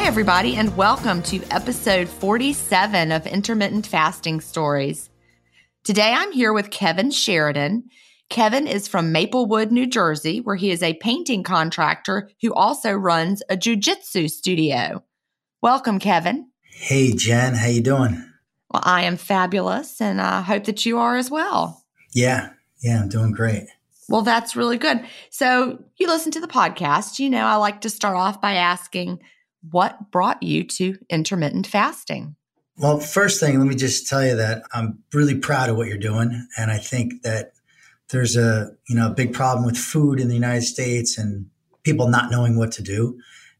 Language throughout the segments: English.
Hi, everybody, and welcome to episode 47 of Intermittent Fasting Stories. Today I'm here with Kevin Sheridan. Kevin is from Maplewood, New Jersey, where he is a painting contractor who also runs a jujitsu studio. Welcome, Kevin. Hey, Gin. How you doing? Well, I am fabulous, and I hope that you are as well. Yeah, yeah, I'm doing great. Well, that's really good. So, you listen to the podcast. You know, I like to start off by asking, what brought you to intermittent fasting? Well, first thing, let me just tell you that I'm really proud of what you're doing. And I think that there's a, you know, a big problem with food in the United States and people not knowing what to do.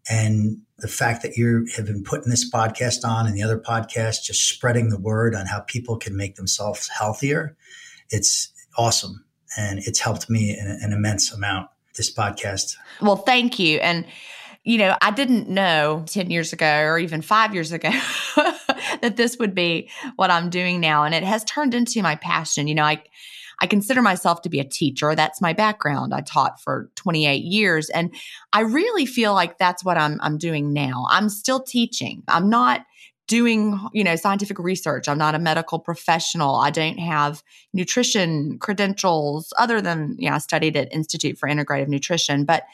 And the fact that you have been putting this podcast on and the other podcast, just spreading the word on how people can make themselves healthier, it's awesome. And it's helped me an, an immense amount, this podcast. Well, thank you. And you know, I didn't know 10 years ago or even five years ago that this would be what I'm doing now. And it has turned into my passion. You know, I, I consider myself to be a teacher. That's my background. I taught for 28 years. And I really feel like that's what I'm, I'm doing now. I'm still teaching. I'm not doing you know scientific research i'm not a medical professional i don't have nutrition credentials other than you know i studied at institute for integrative nutrition but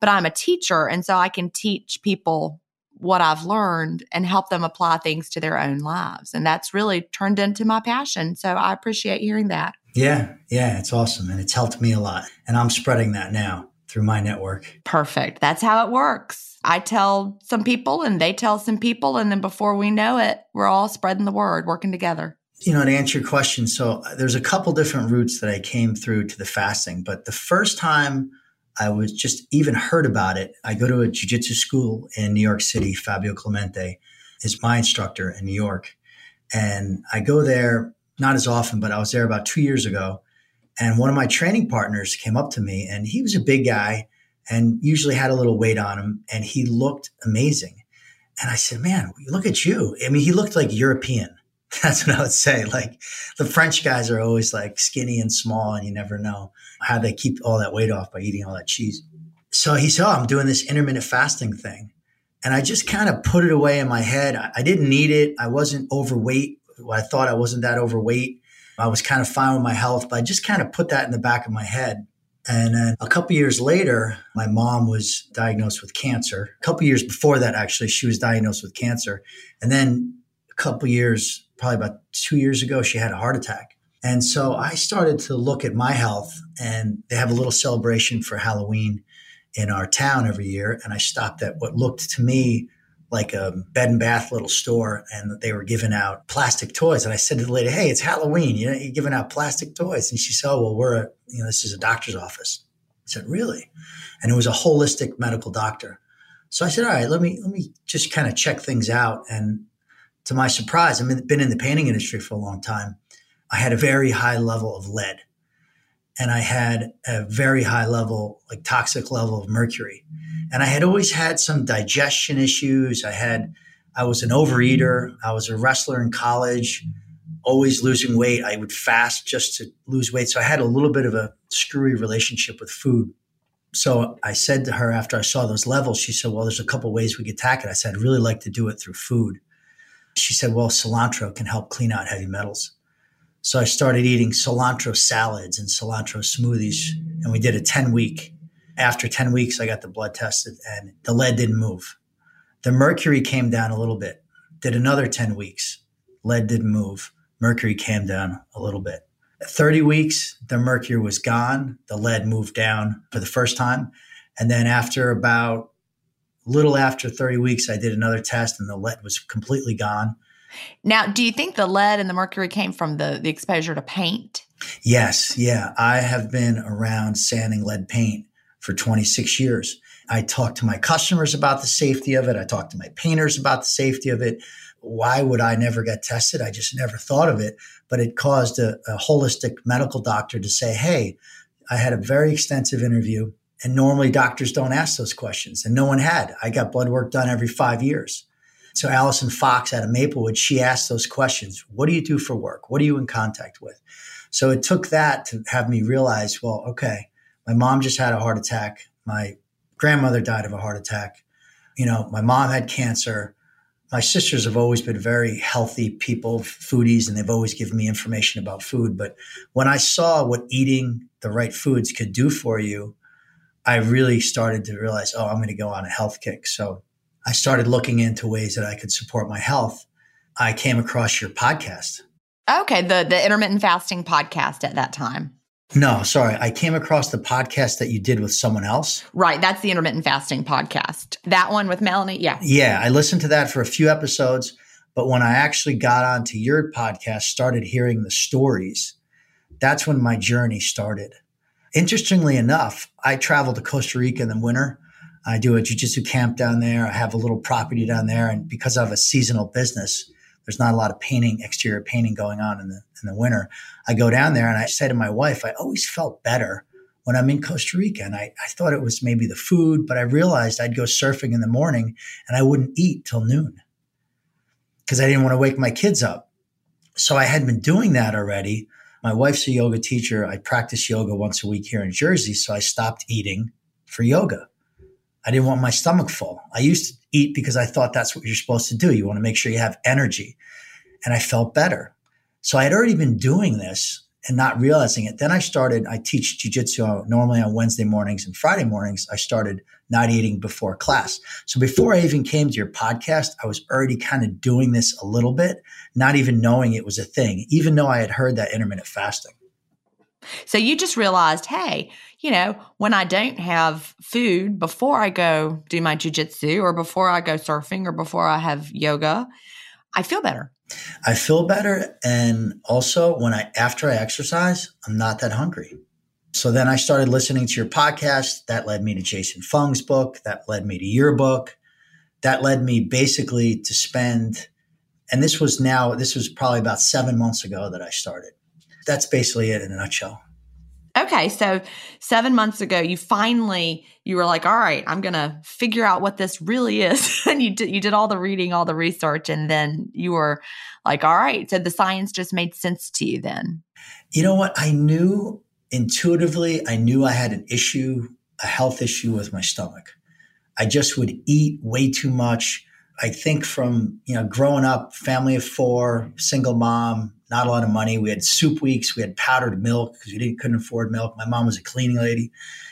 but I'm a teacher. And so I can teach people what I've learned and help them apply things to their own lives. And that's really turned into my passion. So I appreciate hearing that. Yeah. Yeah. It's awesome. And it's helped me a lot. And I'm spreading that now through my network. Perfect. That's how it works. I tell some people and they tell some people. And then before we know it, we're all spreading the word, working together. You know, to answer your question, so uh, there's a couple different routes that I came through to the fasting, but the first time I was just even heard about it. I go to a jiu-jitsu school in New York City. Fabio Clemente is my instructor in New York. And I go there not as often, but I was there about two years ago. And one of my training partners came up to me and he was a big guy and usually had a little weight on him and he looked amazing. And I said, man, look at you. I mean, he looked like European. That's what I would say. Like the French guys are always like skinny and small, and you never know how they keep all that weight off by eating all that cheese. So he said, Oh, I'm doing this intermittent fasting thing. And I just kind of put it away in my head. I, didn't need it. I wasn't overweight. I thought I wasn't that overweight. I was kind of fine with my health, but I just kind of put that in the back of my head. And then a couple years later, my mom was diagnosed with cancer. A couple years before that, actually, she was diagnosed with cancer. And then a couple years probably about two years ago, she had a heart attack. And so I started to look at my health, and they have a little celebration for Halloween in our town every year. And I stopped at what looked to me like a bed and bath little store, and they were giving out plastic toys. And I said to the lady, "Hey, it's Halloween. You know, you're giving out plastic toys." And she said, "Oh, well, we're a, you know, this is a doctor's office." I said, "Really?" And it was a holistic medical doctor. So I said, "All right, let me let me just kind of check things out." And to my surprise, I've been in the painting industry for a long time. I had a very high level of lead and I had a very high level, like toxic level of mercury. And I had always had some digestion issues. I had, I was an overeater. I was a wrestler in college, always losing weight. I would fast just to lose weight. So I had a little bit of a screwy relationship with food. So I said to her after I saw those levels, she said, Well, there's a couple ways we could attack it. I said, I'd really like to do it through food she said, well, cilantro can help clean out heavy metals. So I started eating cilantro salads and cilantro smoothies, and we did a 10 week. After 10 weeks, I got the blood tested, and the lead didn't move. The mercury came down a little bit. Did another 10 weeks. Lead didn't move. Mercury came down a little bit. At 30 weeks, the mercury was gone. The lead moved down for the first time. And then after about little after 30 weeks, I did another test and the lead was completely gone. Now, do you think the lead and the mercury came from the, the exposure to paint? Yes. Yeah. I have been around sanding lead paint for 26 years. I talk to my customers about the safety of it. I talk to my painters about the safety of it. Why would I never get tested? I just never thought of it. But it caused a, a holistic medical doctor to say, Hey, I had a very extensive interview and normally doctors don't ask those questions. And no one had. I got blood work done every five years. So Allison Fox out of Maplewood, she asked those questions. What do you do for work? What are you in contact with? So it took that to have me realize, well, okay, my mom just had a heart attack. My grandmother died of a heart attack. You know, my mom had cancer. My sisters have always been very healthy people, foodies, and they've always given me information about food. But when I saw what eating the right foods could do for you, I really started to realize, oh, I'm going to go on a health kick. So I started looking into ways that I could support my health. I came across your podcast. Okay, the the intermittent fasting podcast at that time. No, sorry. I came across the podcast that you did with someone else. Right, that's the intermittent fasting podcast. That one with Melanie, yeah. Yeah, I listened to that for a few episodes, but when I actually got onto your podcast, started hearing the stories, that's when my journey started. Interestingly enough, I traveled to Costa Rica in the winter. I do a jujitsu camp down there. I have a little property down there, and because I have a seasonal business, there's not a lot of painting, exterior painting going on in the in the winter. I go down there and I say to my wife, I always felt better when I'm in Costa Rica. And I, I thought it was maybe the food, but I realized I'd go surfing in the morning and I wouldn't eat till noon because I didn't want to wake my kids up. So I had been doing that already. My wife's a yoga teacher. I practice yoga once a week here in Jersey. So I stopped eating for yoga. I didn't want my stomach full. I used to eat because I thought that's what you're supposed to do. You want to make sure you have energy. And I felt better. So I had already been doing this and not realizing it. Then I started, I teach jujitsu normally on Wednesday mornings and Friday mornings. I started not eating before class. So before I even came to your podcast, I was already kind of doing this a little bit, not even knowing it was a thing, even though I had heard that intermittent fasting. So you just realized, hey, you know, when I don't have food before I go do my jujitsu or before I go surfing or before I have yoga, I feel better. I feel better. And also when I, after I exercise, I'm not that hungry. So then I started listening to your podcast. That led me to Jason Fung's book. That led me to your book. That led me basically to spend, and this was now, this was probably about seven months ago that I started. That's basically it in a nutshell. Okay, so 7 months ago you finally you were like, "All right, I'm going to figure out what this really is." and you did you did all the reading, all the research and then you were like, "All right, so the science just made sense to you then." You know what? I knew intuitively, I knew I had an issue, a health issue with my stomach. I just would eat way too much. I think from, you know, growing up, family of four, single mom, not a lot of money. We had soup weeks. We had powdered milk because we didn't couldn't afford milk. My mom was a cleaning lady.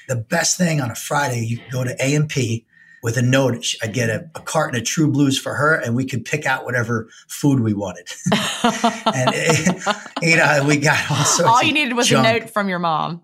The best thing on a Friday, you could go to A and P with a note. I'd get a, a, carton of True Blues for her, and we could pick out whatever food we wanted. and it, you know, we got all sorts. All you needed was junk. a note from your mom.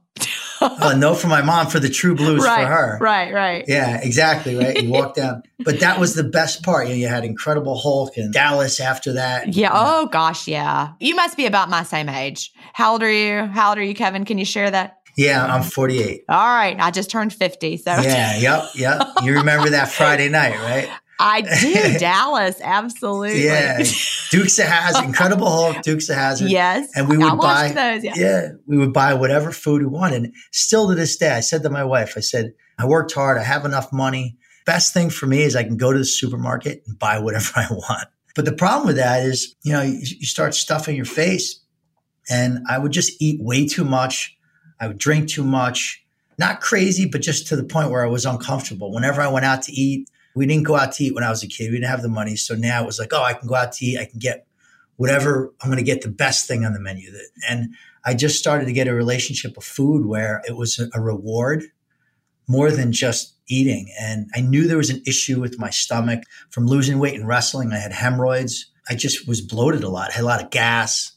A note from my mom for the True Blues right, for her. Right, right. Yeah, exactly. Right. You walk down, but that was the best part. You, know, you had Incredible Hulk and Dallas after that. Yeah. Oh gosh, yeah. You must be about my same age. How old are you? How old are you, Kevin? Can you share that? Yeah, I'm 48. All right. I just turned 50. So Yeah, yep, yep. You remember that Friday night, right? I do. Dallas, absolutely. Yeah. Dukes of Hazzard, Incredible Hulk, Dukes of Hazzard. Yes. And we would buy those, yeah. yeah. we would buy whatever food we wanted. Still to this day, I said to my wife, I said, I worked hard, I have enough money. Best thing for me is I can go to the supermarket and buy whatever I want. But the problem with that is, you know, you, you start stuffing your face. And I would just eat way too much I would drink too much, not crazy, but just to the point where I was uncomfortable. Whenever I went out to eat, we didn't go out to eat when I was a kid. We didn't have the money. So now it was like, oh, I can go out to eat. I can get whatever. I'm going to get the best thing on the menu. And I just started to get a relationship with food where it was a reward more than just eating. And I knew there was an issue with my stomach from losing weight and wrestling. I had hemorrhoids. I just was bloated a lot, I had a lot of gas.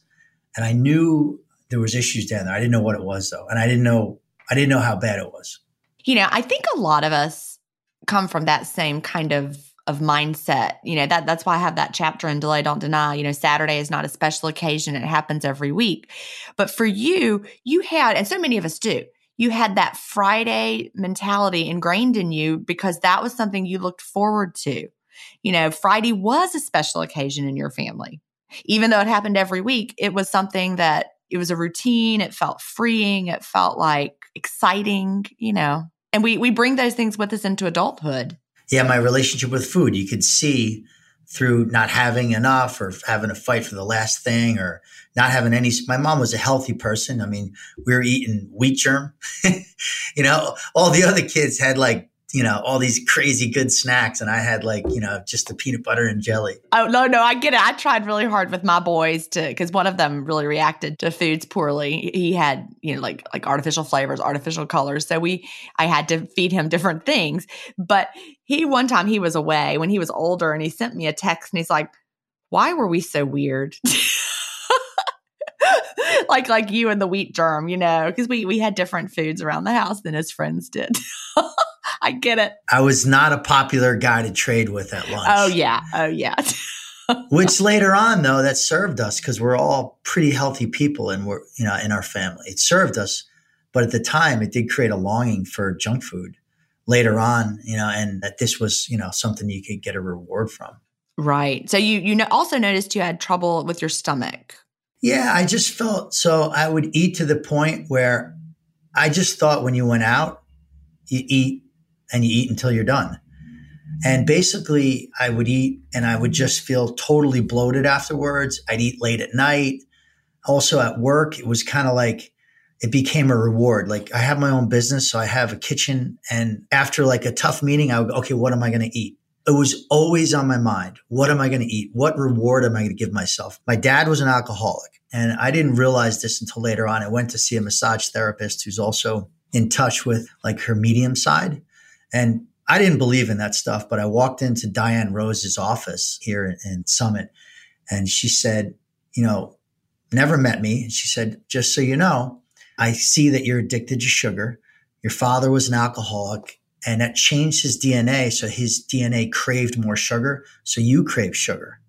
And I knew there was issues down there. I didn't know what it was though, and I didn't know I didn't know how bad it was. You know, I think a lot of us come from that same kind of of mindset. You know, that that's why I have that chapter in Delay Don't Deny. You know, Saturday is not a special occasion, it happens every week. But for you, you had and so many of us do. You had that Friday mentality ingrained in you because that was something you looked forward to. You know, Friday was a special occasion in your family. Even though it happened every week, it was something that it was a routine. It felt freeing. It felt like exciting, you know. And we we bring those things with us into adulthood. Yeah, my relationship with food, you could see through not having enough or having to fight for the last thing or not having any. My mom was a healthy person. I mean, we were eating wheat germ. you know, all the other kids had like you know, all these crazy good snacks. And I had like, you know, just the peanut butter and jelly. Oh, no, no, I get it. I tried really hard with my boys to, because one of them really reacted to foods poorly. He had, you know, like, like artificial flavors, artificial colors. So we, I had to feed him different things. But he, one time he was away when he was older and he sent me a text and he's like, why were we so weird? like like you and the wheat germ, you know, because we we had different foods around the house than his friends did. I get it. I was not a popular guy to trade with at lunch. Oh yeah. Oh yeah. Which later on though that served us because we're all pretty healthy people and we're you know in our family. It served us, but at the time it did create a longing for junk food. Later on, you know, and that this was you know something you could get a reward from. Right. So you you also noticed you had trouble with your stomach. Yeah, I just felt so I would eat to the point where I just thought when you went out, you eat and you eat until you're done. And basically, I would eat and I would just feel totally bloated afterwards. I'd eat late at night. Also at work, it was kind of like it became a reward. Like I have my own business, so I have a kitchen. And after like a tough meeting, I would go, okay, what am I going to eat? It was always on my mind. What am I going to eat? What reward am I going to give myself? My dad was an alcoholic, and I didn't realize this until later on. I went to see a massage therapist who's also in touch with like her medium side. And I didn't believe in that stuff, but I walked into Diane Rose's office here in, in Summit and she said, you know, never met me. She said, just so you know, I see that you're addicted to sugar. Your father was an alcoholic and that changed his DNA. So his DNA craved more sugar. So you crave sugar.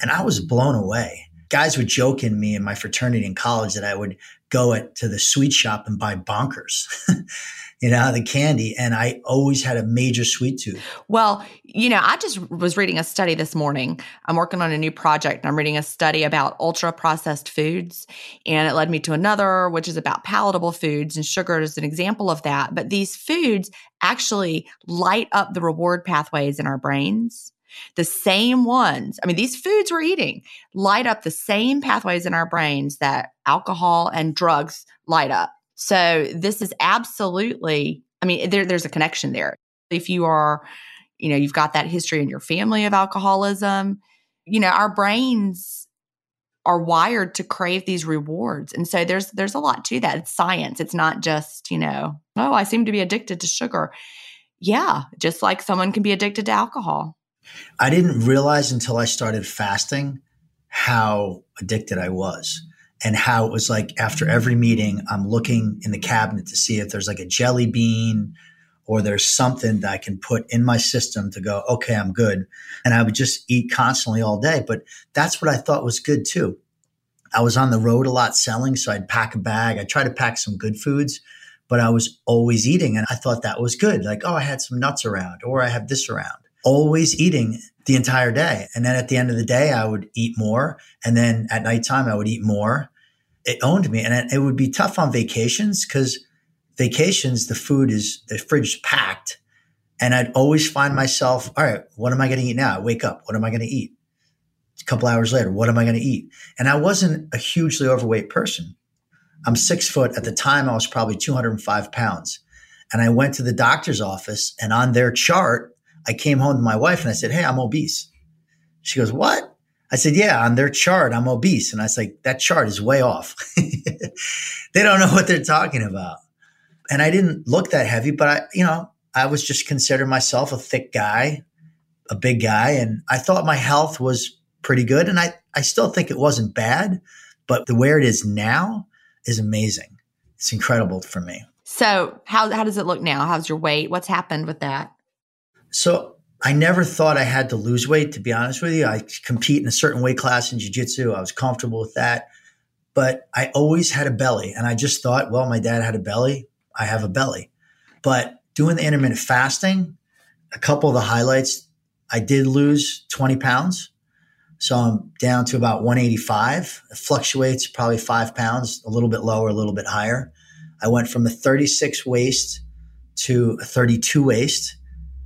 And I was blown away. Guys would joke in me in my fraternity in college that I would go to the sweet shop and buy bonkers. you know, the candy. And I always had a major sweet tooth. Well, you know, I just was reading a study this morning. I'm working on a new project and I'm reading a study about ultra processed foods. And it led me to another, which is about palatable foods. And sugar is an example of that. But these foods actually light up the reward pathways in our brains. The same ones, I mean, these foods we're eating light up the same pathways in our brains that alcohol and drugs light up. So this is absolutely, I mean, there, there's a connection there. If you are, you know, you've got that history in your family of alcoholism, you know, our brains are wired to crave these rewards. And so there's there's a lot to that. It's science. It's not just, you know, oh, I seem to be addicted to sugar. Yeah, just like someone can be addicted to alcohol. I didn't realize until I started fasting how addicted I was and how it was like after every meeting, I'm looking in the cabinet to see if there's like a jelly bean or there's something that I can put in my system to go, okay, I'm good. And I would just eat constantly all day. But that's what I thought was good too. I was on the road a lot selling, so I'd pack a bag. I try to pack some good foods, but I was always eating. And I thought that was good. Like, oh, I had some nuts around or I have this around. Always eating the entire day. And then at the end of the day, I would eat more. And then at nighttime, I would eat more. It owned me. And it, it would be tough on vacations because vacations, the food is, the fridge packed. And I'd always find myself, all right, what am I going to eat now? I wake up. What am I going to eat? A couple hours later, what am I going to eat? And I wasn't a hugely overweight person. I'm six foot. At the time, I was probably 205 pounds. And I went to the doctor's office and on their chart, I came home to my wife and I said, Hey, I'm obese. She goes, What? I said, Yeah, on their chart, I'm obese. And I was like, That chart is way off. they don't know what they're talking about. And I didn't look that heavy, but I, you know, I was just considered myself a thick guy, a big guy. And I thought my health was pretty good. And I, I still think it wasn't bad, but the where it is now is amazing. It's incredible for me. So how, how does it look now? How's your weight? What's happened with that? So I never thought I had to lose weight, to be honest with you. I compete in a certain weight class in jiu-jitsu. I was comfortable with that. But I always had a belly. And I just thought, well, my dad had a belly. I have a belly. But doing the intermittent fasting, a couple of the highlights, I did lose 20 pounds. So I'm down to about 185. It fluctuates probably five pounds, a little bit lower, a little bit higher. I went from a 36 waist to a 32 waist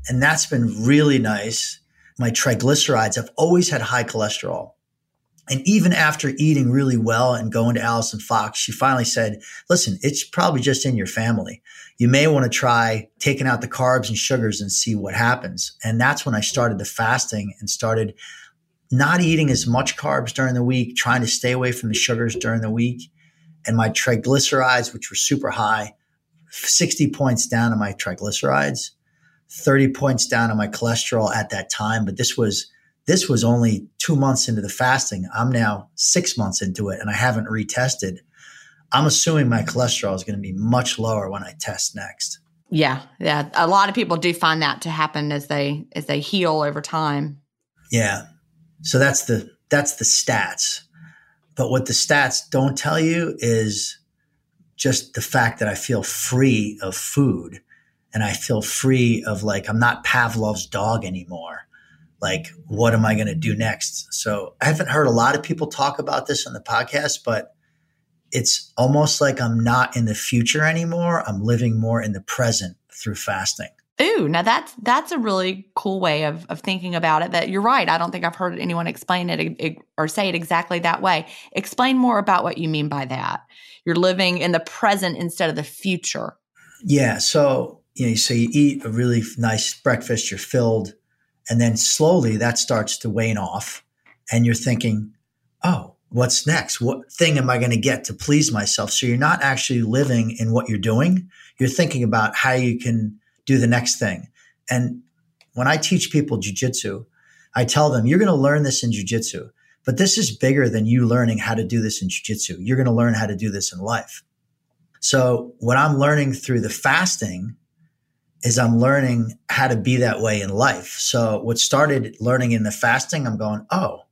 and that's been really nice. My triglycerides, I've always had high cholesterol. And even after eating really well and going to Allison Fox, she finally said, listen, it's probably just in your family. You may want to try taking out the carbs and sugars and see what happens. And that's when I started the fasting and started not eating as much carbs during the week, trying to stay away from the sugars during the week. And my triglycerides, which were super high, 60 points down on my triglycerides 30 points down on my cholesterol at that time, but this was this was only 2 months into the fasting. I'm now 6 months into it and I haven't retested. I'm assuming my cholesterol is going to be much lower when I test next. Yeah, yeah, a lot of people do find that to happen as they as they heal over time. Yeah. So that's the that's the stats. But what the stats don't tell you is just the fact that I feel free of food and I feel free of like, I'm not Pavlov's dog anymore. Like, what am I going to do next? So I haven't heard a lot of people talk about this on the podcast, but it's almost like I'm not in the future anymore. I'm living more in the present through fasting. Ooh, now that's that's a really cool way of of thinking about it. That you're right. I don't think I've heard anyone explain it or say it exactly that way. Explain more about what you mean by that. You're living in the present instead of the future. Yeah. So you know, so you eat a really nice breakfast, you're filled, and then slowly that starts to wane off, and you're thinking, oh, what's next? What thing am I going to get to please myself? So you're not actually living in what you're doing. You're thinking about how you can do the next thing. And when I teach people jujitsu, I tell them, you're going to learn this in jujitsu, but this is bigger than you learning how to do this in jujitsu. You're going to learn how to do this in life. So what I'm learning through the fasting is I'm learning how to be that way in life. So what started learning in the fasting, I'm going, oh,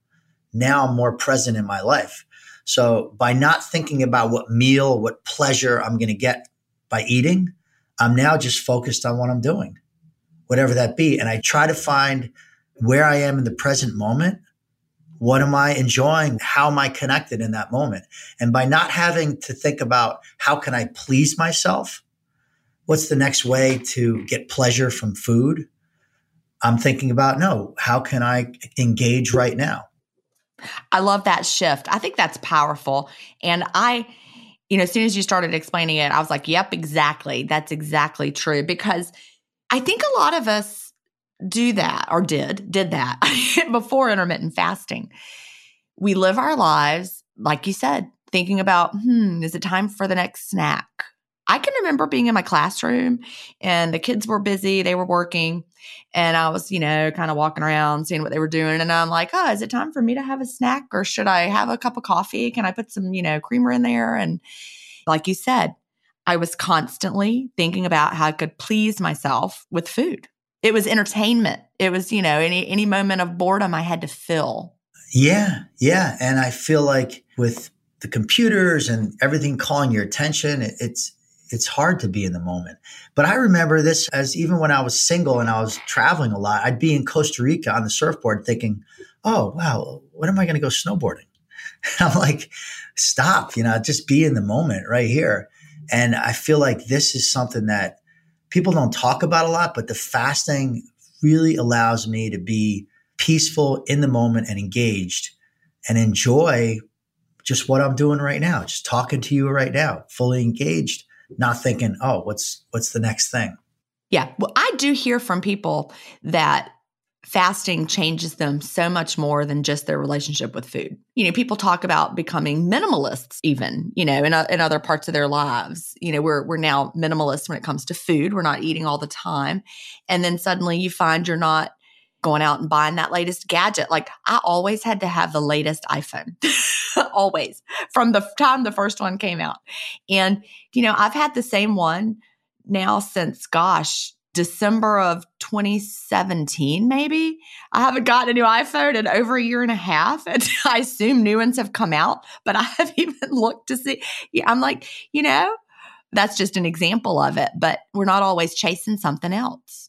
now I'm more present in my life. So by not thinking about what meal, what pleasure I'm going to get by eating, I'm now just focused on what I'm doing, whatever that be. And I try to find where I am in the present moment. What am I enjoying? How am I connected in that moment? And by not having to think about how can I please myself? What's the next way to get pleasure from food? I'm thinking about no, how can I engage right now? I love that shift. I think that's powerful. And I, you know, as soon as you started explaining it, I was like, yep, exactly. That's exactly true. Because I think a lot of us do that or did, did that before intermittent fasting. We live our lives, like you said, thinking about, hmm, is it time for the next snack? I can remember being in my classroom and the kids were busy, they were working, and I was, you know, kind of walking around seeing what they were doing. And I'm like, oh, is it time for me to have a snack or should I have a cup of coffee? Can I put some, you know, creamer in there? And like you said, I was constantly thinking about how I could please myself with food. It was entertainment. It was, you know, any any moment of boredom I had to fill. Yeah, yeah. And I feel like with the computers and everything calling your attention, it's it's hard to be in the moment. But I remember this as even when I was single and I was traveling a lot, I'd be in Costa Rica on the surfboard thinking, oh, wow, when am I going to go snowboarding? I'm like, stop, you know, just be in the moment right here. And I feel like this is something that people don't talk about a lot, but the fasting really allows me to be peaceful in the moment and engaged and enjoy just what I'm doing right now, just talking to you right now, fully engaged not thinking, oh, what's what's the next thing? Yeah. Well, I do hear from people that fasting changes them so much more than just their relationship with food. You know, people talk about becoming minimalists even, you know, in, in other parts of their lives. You know, we're we're now minimalists when it comes to food. We're not eating all the time. And then suddenly you find you're not going out and buying that latest gadget. Like I always had to have the latest iPhone. always from the time the first one came out. And, you know, I've had the same one now since, gosh, December of 2017, maybe. I haven't gotten a new iPhone in over a year and a half. And I assume new ones have come out, but I haven't even looked to see. I'm like, you know, that's just an example of it, but we're not always chasing something else.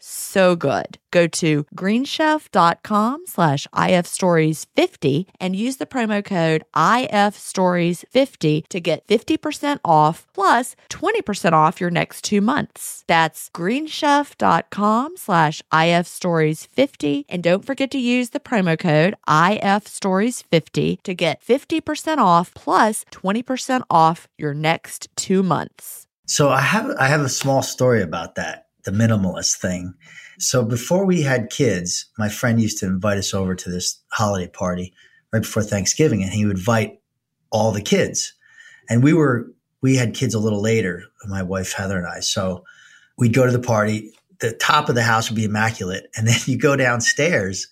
so good. Go to greenchef.com slash ifstories50 and use the promo code ifstories50 to get 50% off plus 20% off your next two months. That's greenchef.com slash ifstories50 and don't forget to use the promo code ifstories50 to get 50% off plus 20% off your next two months. So I have I have a small story about that the minimalist thing. So before we had kids, my friend used to invite us over to this holiday party right before Thanksgiving, and he would invite all the kids. And we were, we had kids a little later, my wife Heather and I. So we'd go to the party. The top of the house would be immaculate. And then you go downstairs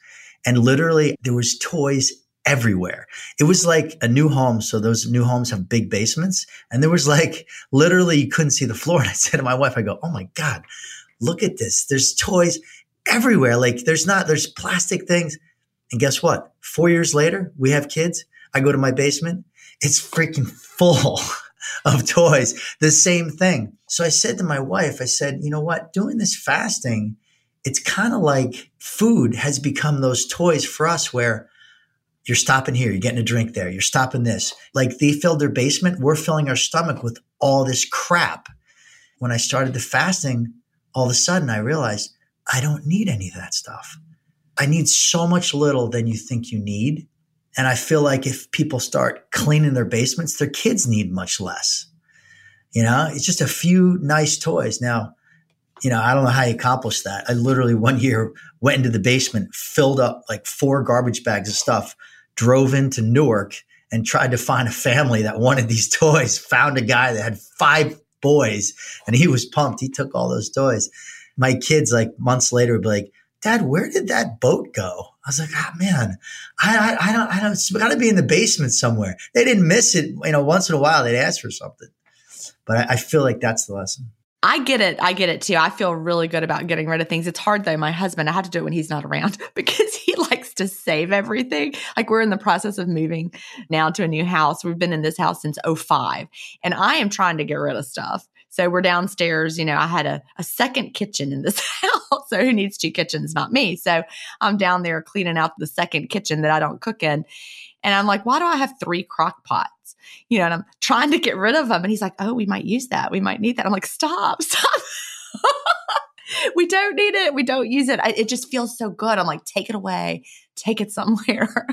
and literally there was toys everywhere. It was like a new home. So those new homes have big basements. And there was like literally you couldn't see the floor. And I said to my wife, I go, Oh my God, look at this. There's toys everywhere. Like there's not, there's plastic things. And guess what? Four years later, we have kids. I go to my basement. It's freaking full of toys. The same thing. So I said to my wife, I said, you know what? Doing this fasting, it's kind of like food has become those toys for us where you're stopping here, you're getting a drink there, you're stopping this. Like they filled their basement, we're filling our stomach with all this crap. When I started the fasting, all of a sudden I realized I don't need any of that stuff. I need so much little than you think you need. And I feel like if people start cleaning their basements, their kids need much less. You know, it's just a few nice toys. Now, you know, I don't know how you accomplish that. I literally one year went into the basement, filled up like four garbage bags of stuff, drove into Newark and tried to find a family that wanted these toys, found a guy that had five boys and he was pumped. He took all those toys. My kids, like months later, would be like, Dad, where did that boat go? I was like, oh man, I, I, I don't, I don't, it's got to be in the basement somewhere. They didn't miss it. You know, once in a while they'd ask for something, but I, I feel like that's the lesson. I get it. I get it too. I feel really good about getting rid of things. It's hard though. My husband, I have to do it when he's not around because he likes to save everything. Like we're in the process of moving now to a new house. We've been in this house since 05 and I am trying to get rid of stuff. So we're downstairs, you know, I had a, a second kitchen in this house. So who needs two kitchens? Not me. So I'm down there cleaning out the second kitchen that I don't cook in. And I'm like, why do I have three crock pots? You know, and I'm trying to get rid of them. And he's like, oh, we might use that. We might need that. I'm like, stop, stop. we don't need it. We don't use it. I, it just feels so good. I'm like, take it away, take it somewhere.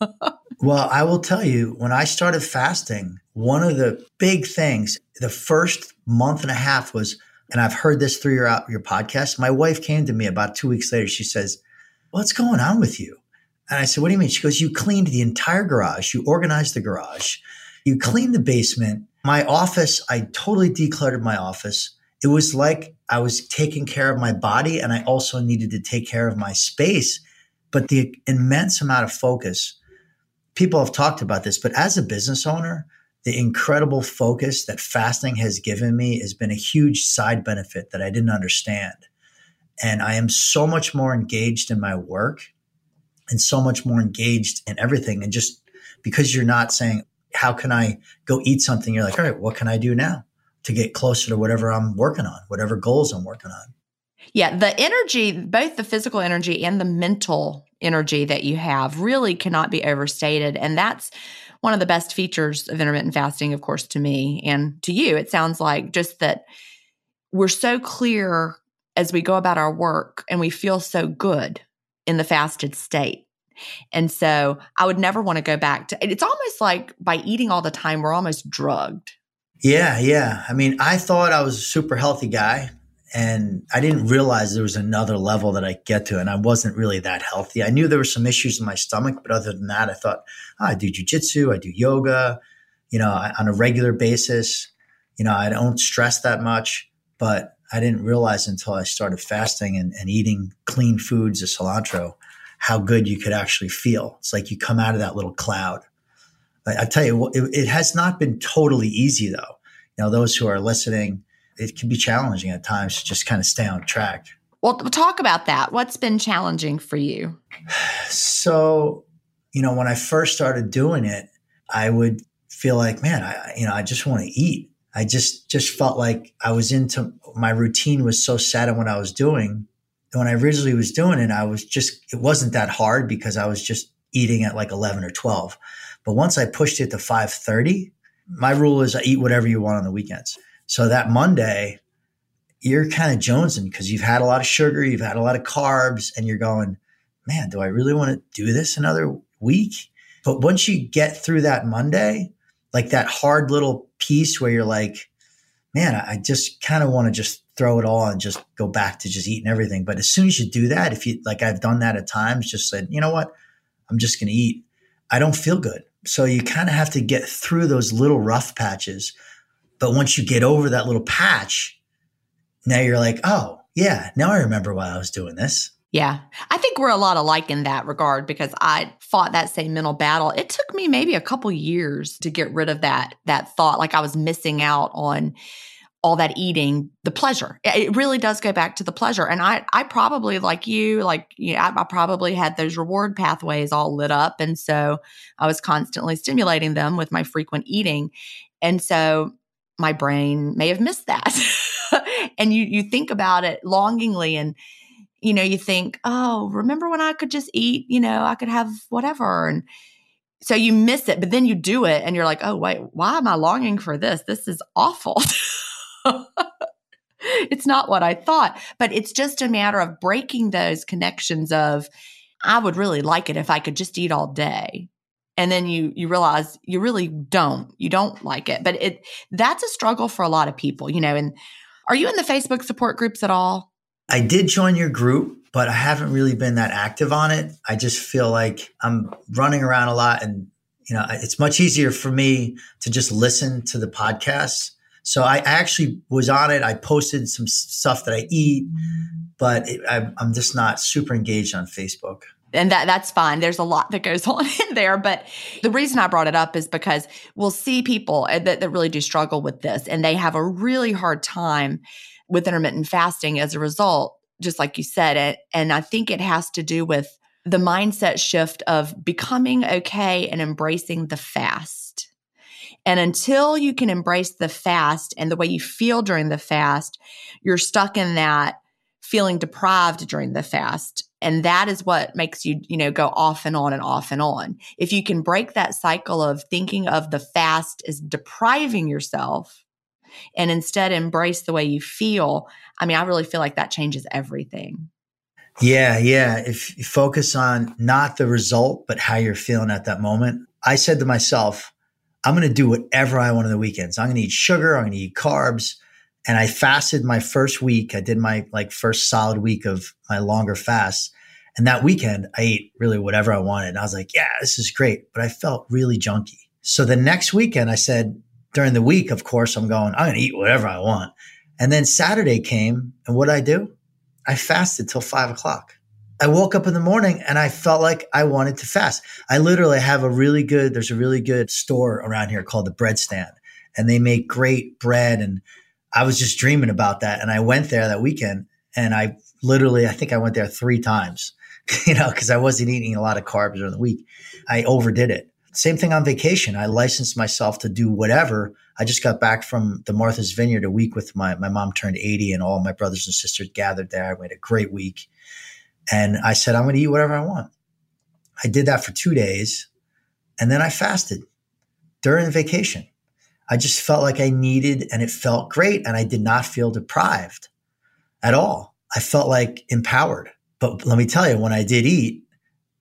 well, I will tell you, when I started fasting, one of the big things, the first month and a half was, and I've heard this through your, your podcast. My wife came to me about two weeks later. She says, What's going on with you? And I said, What do you mean? She goes, You cleaned the entire garage, you organized the garage, you cleaned the basement. My office, I totally decluttered my office. It was like I was taking care of my body and I also needed to take care of my space. But the immense amount of focus, people have talked about this, but as a business owner, the incredible focus that fasting has given me has been a huge side benefit that I didn't understand. And I am so much more engaged in my work and so much more engaged in everything. And just because you're not saying, how can I go eat something? You're like, all right, what can I do now to get closer to whatever I'm working on, whatever goals I'm working on? Yeah, the energy, both the physical energy and the mental energy that you have really cannot be overstated. And that's one of the best features of intermittent fasting, of course, to me and to you. It sounds like just that we're so clear as we go about our work and we feel so good in the fasted state. And so I would never want to go back to it's almost like by eating all the time, we're almost drugged. Yeah, yeah. I mean, I thought I was a super healthy guy and I didn't realize there was another level that I get to, and I wasn't really that healthy. I knew there were some issues in my stomach, but other than that, I thought oh, I do jujitsu, I do yoga, you know, on a regular basis. You know, I don't stress that much, but I didn't realize until I started fasting and, and eating clean foods, a cilantro, how good you could actually feel. It's like you come out of that little cloud. I, I tell you, it, it has not been totally easy though. You know, those who are listening it can be challenging at times to just kind of stay on track. Well, talk about that. What's been challenging for you? So, you know, when I first started doing it, I would feel like, man, I, you know, I just want to eat. I just, just felt like I was into my routine was so set on what I was doing. When I originally was doing it, I was just, it wasn't that hard because I was just eating at like 11 or 12. But once I pushed it to 530, my rule is I eat whatever you want on the weekends. So that Monday, you're kind of jonesing because you've had a lot of sugar, you've had a lot of carbs, and you're going, man, do I really want to do this another week? But once you get through that Monday, like that hard little piece where you're like, man, I just kind of want to just throw it all and just go back to just eating everything. But as soon as you do that, if you like, I've done that at times, just said, you know what? I'm just going to eat. I don't feel good. So you kind of have to get through those little rough patches. But once you get over that little patch, now you're like, oh, yeah, now I remember why I was doing this. Yeah. I think we're a lot alike in that regard because I fought that same mental battle. It took me maybe a couple years to get rid of that that thought like I was missing out on all that eating, the pleasure. It really does go back to the pleasure. And I I probably like you, like you know, I, I probably had those reward pathways all lit up and so I was constantly stimulating them with my frequent eating. And so my brain may have missed that. and you you think about it longingly and you know, you think, oh, remember when I could just eat, you know, I could have whatever. And so you miss it, but then you do it and you're like, oh, wait, why am I longing for this? This is awful. it's not what I thought. But it's just a matter of breaking those connections of, I would really like it if I could just eat all day. And then you you realize you really don't. You don't like it. But it that's a struggle for a lot of people, you know. And are you in the Facebook support groups at all? I did join your group, but I haven't really been that active on it. I just feel like I'm running around a lot and you know, it's much easier for me to just listen to the podcasts. So I actually was on it. I posted some stuff that I eat, but it, I, I'm just not super engaged on Facebook and that that's fine there's a lot that goes on in there but the reason i brought it up is because we'll see people uh, that, that really do struggle with this and they have a really hard time with intermittent fasting as a result, just like you said it. And I think it has to do with the mindset shift of becoming okay and embracing the fast. And until you can embrace the fast and the way you feel during the fast, you're stuck in that feeling deprived during the fast. And that is what makes you, you know, go off and on and off and on. If you can break that cycle of thinking of the fast as depriving yourself and instead embrace the way you feel, I mean, I really feel like that changes everything. Yeah, yeah. If you focus on not the result, but how you're feeling at that moment. I said to myself, I'm going to do whatever I want on the weekends. I'm going to eat sugar. I'm going to eat carbs. And I fasted my first week. I did my like first solid week of my longer fast. And that weekend, I ate really whatever I wanted. And I was like, yeah, this is great. But I felt really junky. So the next weekend, I said, during the week, of course, I'm going, I'm going to eat whatever I want. And then Saturday came, and what I do? I fasted till five o'clock. I woke up in the morning and I felt like I wanted to fast. I literally have a really good, there's a really good store around here called the Bread Stand, and they make great bread. And I was just dreaming about that. And I went there that weekend and I literally, I think I went there three times, you know, because I wasn't eating a lot of carbs during the week. I overdid it. Same thing on vacation. I licensed myself to do whatever. I just got back from the Martha's Vineyard a week with my my mom turned 80 and all my brothers and sisters gathered there. We had a great week. And I said, I'm going to eat whatever I want. I did that for two days. And then I fasted during vacation. I just felt like I needed and it felt great. And I did not feel deprived at all. I felt like empowered. But let me tell you, when I did eat,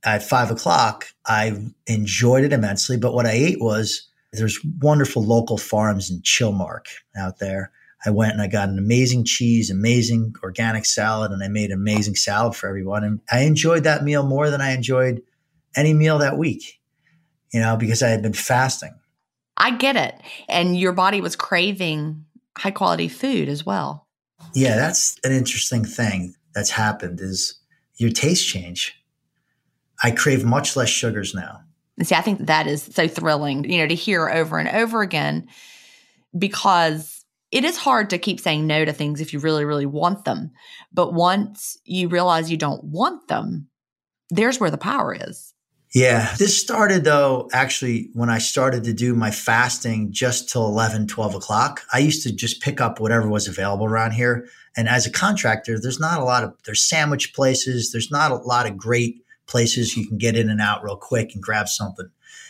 at five o'clock, I enjoyed it immensely. But what I ate was there's wonderful local farms in Chilmark out there. I went and I got an amazing cheese, amazing organic salad, and I made an amazing salad for everyone. And I enjoyed that meal more than I enjoyed any meal that week, you know, because I had been fasting. I get it. And your body was craving high quality food as well. Yeah, that's an interesting thing that's happened is your taste change I crave much less sugars now. See, I think that is so thrilling, you know, to hear over and over again because it is hard to keep saying no to things if you really, really want them. But once you realize you don't want them, there's where the power is. Yeah. This started though, actually, when I started to do my fasting just till 11, 12 o'clock. I used to just pick up whatever was available around here. And as a contractor, there's not a lot of, there's sandwich places. There's not a lot of great places you can get in and out real quick and grab something.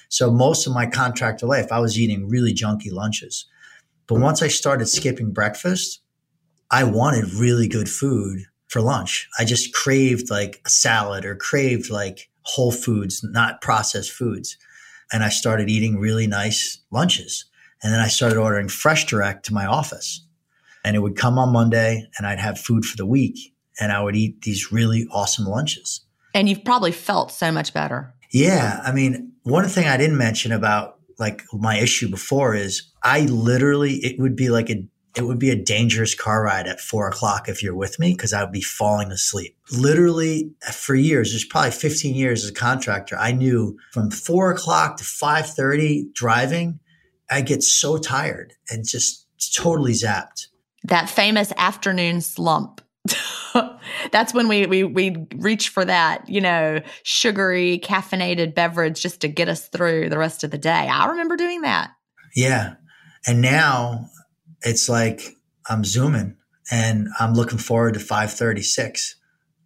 So most of my contractor life, I was eating really junky lunches. But once I started skipping breakfast, I wanted really good food for lunch. I just craved like a salad or craved like whole foods, not processed foods. And I started eating really nice lunches. And then I started ordering FreshDirect to my office. And it would come on Monday and I'd have food for the week and I would eat these really awesome lunches. And you've probably felt so much better. Yeah. I mean, one thing I didn't mention about like my issue before is I literally, it would be like a, it would be a dangerous car ride at four o'clock if you're with me because I would be falling asleep. Literally uh, for years, there's probably 15 years as a contractor. I knew from four o'clock to 5:30 driving, I get so tired and just totally zapped. That famous afternoon slump. That's when we we we reach for that, you know, sugary caffeinated beverage just to get us through the rest of the day. I remember doing that. Yeah. And now it's like I'm zooming and I'm looking forward to 536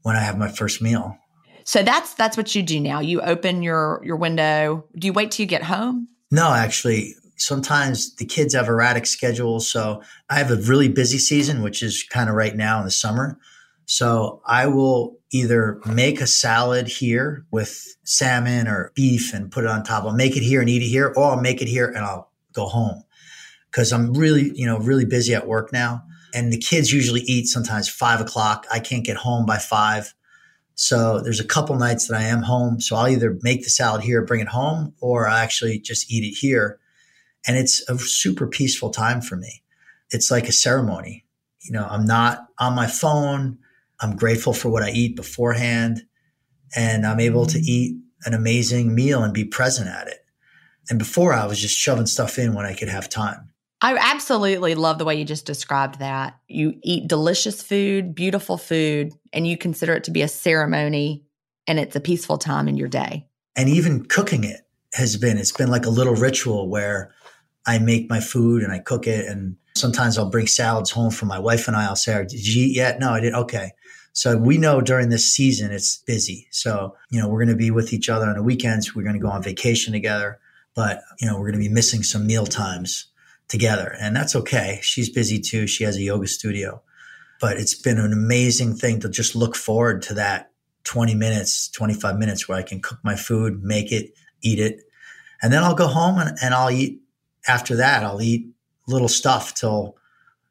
when I have my first meal. So that's that's what you do now. You open your your window. Do you wait till you get home? No, actually, sometimes the kids have erratic schedules. So I have a really busy season, which is kind of right now in the summer. So I will either make a salad here with salmon or beef and put it on top. I'll make it here and eat it here, or I'll make it here and I'll go home because I'm really, you know, really busy at work now. And the kids usually eat sometimes five o'clock. I can't get home by five. So there's a couple nights that I am home. So I'll either make the salad here, bring it home, or I actually just eat it here. And it's a super peaceful time for me. It's like a ceremony. You know, I'm not on my phone. I'm grateful for what I eat beforehand. And I'm able to eat an amazing meal and be present at it. And before I was just shoving stuff in when I could have time. I absolutely love the way you just described that. You eat delicious food, beautiful food, and you consider it to be a ceremony and it's a peaceful time in your day. And even cooking it has been, it's been like a little ritual where I make my food and I cook it. And sometimes I'll bring salads home for my wife and I. I'll say, oh, Did you eat yet? No, I didn't. Okay. So we know during this season it's busy. So, you know, we're going to be with each other on the weekends. We're going to go on vacation together, but, you know, we're going to be missing some meal times together. And that's okay. She's busy too. She has a yoga studio. But it's been an amazing thing to just look forward to that 20 minutes, 25 minutes where I can cook my food, make it, eat it. And then I'll go home and, and I'll eat after that, I'll eat little stuff till,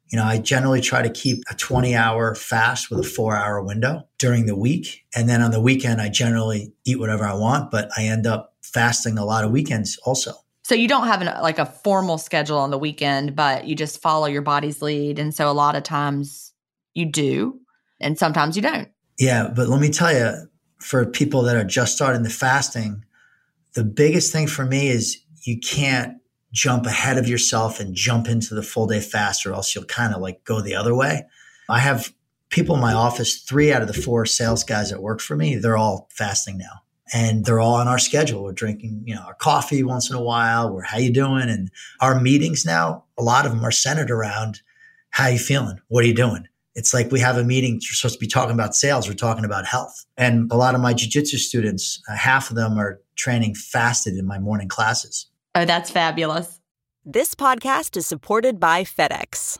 you know, I generally try to keep a 20 hour fast with a four hour window during the week. And then on the weekend, I generally eat whatever I want, but I end up fasting a lot of weekends also. So you don't have an, like a formal schedule on the weekend, but you just follow your body's lead. And so a lot of times you do, and sometimes you don't. Yeah. But let me tell you, for people that are just starting the fasting, the biggest thing for me is you can't jump ahead of yourself and jump into the full day fast, or else you'll kind of like go the other way. I have people in my office, three out of the four sales guys that work for me, they're all fasting now. And they're all on our schedule. We're drinking, you know, our coffee once in a while. We're how you doing? And our meetings now, a lot of them are centered around how you feeling? What are you doing? It's like we have a meeting. You're supposed to be talking about sales. We're talking about health. And a lot of my jujitsu students, uh, half of them are training fasted in my morning classes. Oh, that's fabulous. This podcast is supported by FedEx.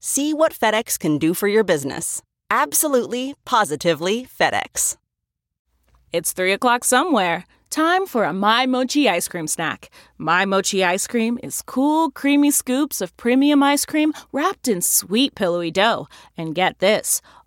See what FedEx can do for your business. Absolutely, positively FedEx. It's 3 o'clock somewhere. Time for a My Mochi ice cream snack. My Mochi ice cream is cool, creamy scoops of premium ice cream wrapped in sweet, pillowy dough. And get this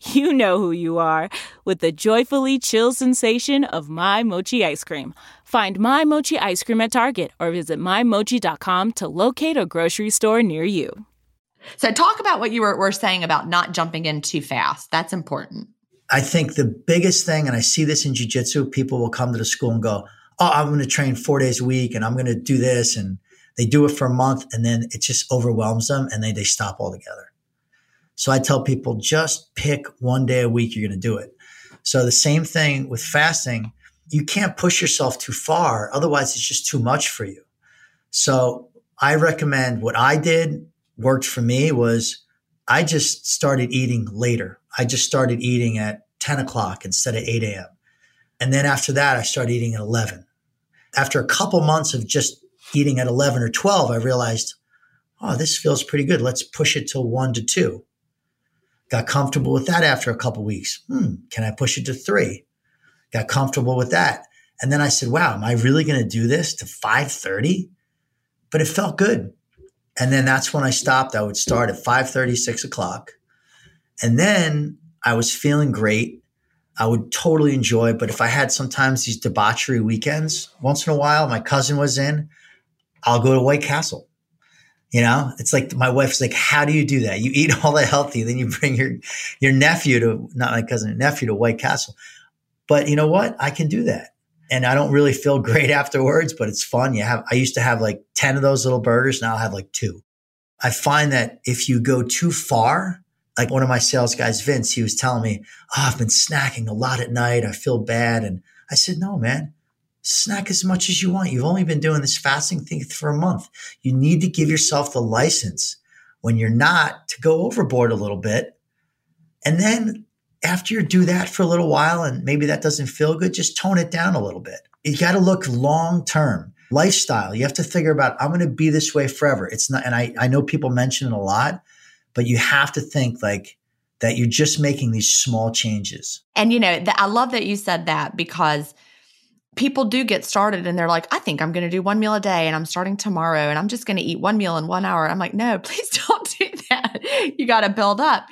you know who you are with the joyfully chill sensation of My Mochi ice cream. Find My Mochi ice cream at Target or visit MyMochi.com to locate a grocery store near you. So, talk about what you were, were saying about not jumping in too fast. That's important. I think the biggest thing, and I see this in jujitsu, people will come to the school and go, Oh, I'm going to train four days a week and I'm going to do this. And They do it for a month and then it just overwhelms them and they, they stop altogether. So I tell people just pick one day a week you're going to do it. So the same thing with fasting, you can't push yourself too far. Otherwise, it's just too much for you. So I recommend what I did worked for me was I just started eating later. I just started eating at 10 o'clock instead of 8 a.m. And then after that, I started eating at 11. After a couple months of just eating at 11 or 12, I realized, oh, this feels pretty good. Let's push it to one to two. Got comfortable with that after a couple weeks. Hmm, can I push it to three? Got comfortable with that. And then I said, wow, am I really going to do this to 530? But it felt good. And then that's when I stopped. I would start at 530, 6 o'clock. And then I was feeling great. I would totally enjoy. it. But if I had sometimes these debauchery weekends, once in a while, my cousin was in, I'll go to White Castle. You know, it's like my wife's like, "How do you do that? You eat all that healthy, then you bring your your nephew to not my cousin, nephew to White Castle." But you know what? I can do that, and I don't really feel great afterwards. But it's fun. You have. I used to have like ten of those little burgers. Now I have like two. I find that if you go too far, like one of my sales guys, Vince, he was telling me, "Oh, I've been snacking a lot at night. I feel bad," and I said, "No, man." Snack as much as you want. You've only been doing this fasting thing for a month. You need to give yourself the license when you're not to go overboard a little bit. And then after you do that for a little while and maybe that doesn't feel good, just tone it down a little bit. You got to look long term. Lifestyle, you have to figure about, I'm going to be this way forever. It's not, and I, I know people mention it a lot, but you have to think like, that you're just making these small changes. And you know, I love that you said that because people do get started and they're like, I think I'm going to do one meal a day and I'm starting tomorrow and I'm just going to eat one meal in one hour. I'm like, no, please don't do that. You got to build up.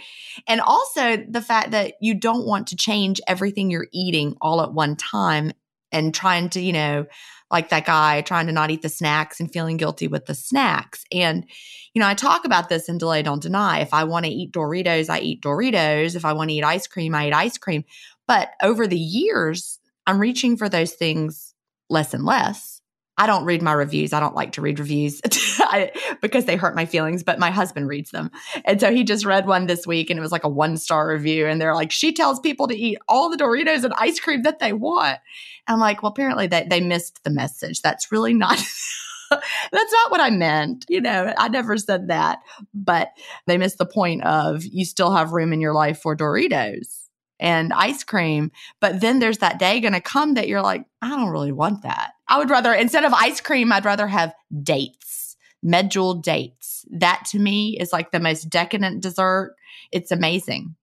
And also the fact that you don't want to change everything you're eating all at one time and trying to, you know, like that guy trying to not eat the snacks and feeling guilty with the snacks. And, you know, I talk about this in Delay Don't Deny. If I want to eat Doritos, I eat Doritos. If I want to eat ice cream, I eat ice cream. But over the years, I'm reaching for those things less and less. I don't read my reviews. I don't like to read reviews because they hurt my feelings, but my husband reads them. And so he just read one this week and it was like a one star review. And they're like, she tells people to eat all the Doritos and ice cream that they want. I'm like, well, apparently they, they missed the message. That's really not. that's not what I meant. You know, I never said that, but they missed the point of you still have room in your life for Doritos and ice cream. But then there's that day going to come that you're like, I don't really want that. I would rather, instead of ice cream, I'd rather have dates, medjool dates. That to me is like the most decadent dessert. It's amazing.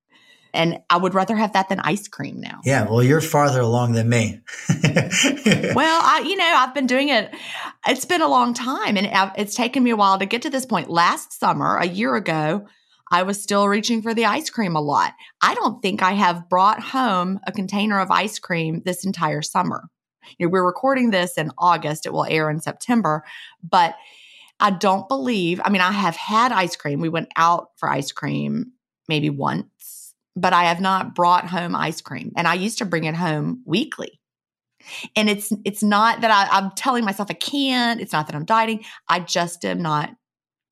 And I would rather have that than ice cream now. Yeah, well, you're farther along than me. well, I, you know, I've been doing it. It's been a long time, and it's taken me a while to get to this point. Last summer, a year ago, I was still reaching for the ice cream a lot. I don't think I have brought home a container of ice cream this entire summer. You know, we're recording this in August, it will air in September, but I don't believe, I mean, I have had ice cream. We went out for ice cream maybe once, but I have not brought home ice cream. And I used to bring it home weekly. And it's it's not that I, I'm telling myself I can't. It's not that I'm dieting. I just am not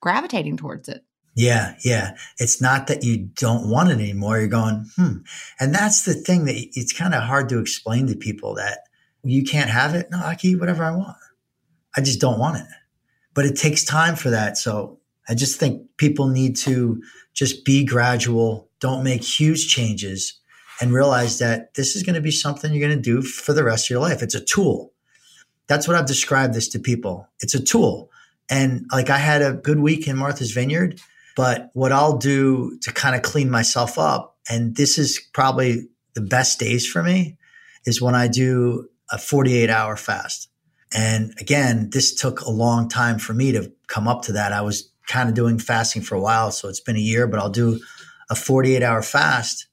gravitating towards it. Yeah, yeah. It's not that you don't want it anymore. You're going, hmm. And that's the thing that it's kind of hard to explain to people that you can't have it. No, I can eat whatever I want. I just don't want it. But it takes time for that. So I just think people need to just be gradual, don't make huge changes, and realize that this is going to be something you're going to do for the rest of your life. It's a tool. That's what I've described this to people. It's a tool. And like I had a good week in Martha's Vineyard but what I'll do to kind of clean myself up, and this is probably the best days for me, is when I do a 48 hour fast. And again, this took a long time for me to come up to that. I was kind of doing fasting for a while, so it's been a year, but I'll do a 48 hour fast.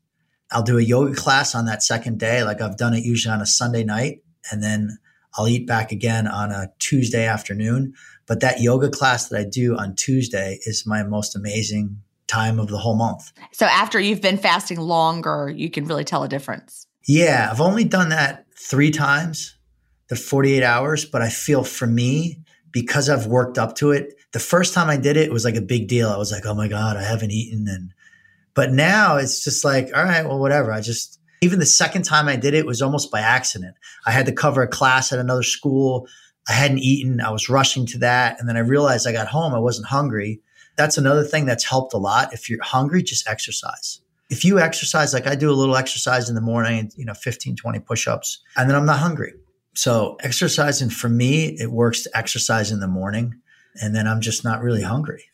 I'll do a yoga class on that second day, like I've done it usually on a Sunday night. And then I'll eat back again on a Tuesday afternoon. But that yoga class that I do on Tuesday is my most amazing time of the whole month. So after you've been fasting longer, you can really tell a difference. Yeah, I've only done that three times, the 48 hours, but I feel for me, because I've worked up to it, the first time I did it, it was like a big deal. I was like, oh my God, I haven't eaten. And, but now it's just like, all right, well, whatever. I just, even the second time I did it was almost by accident. I had to cover a class at another school. I hadn't eaten. I was rushing to that. And then I realized I got home. I wasn't hungry. That's another thing that's helped a lot. If you're hungry, just exercise. If you exercise, like I do a little exercise in the morning, you know, 15, 20 push ups, and then I'm not hungry. So exercising for me, it works to exercise in the morning. And then I'm just not really hungry.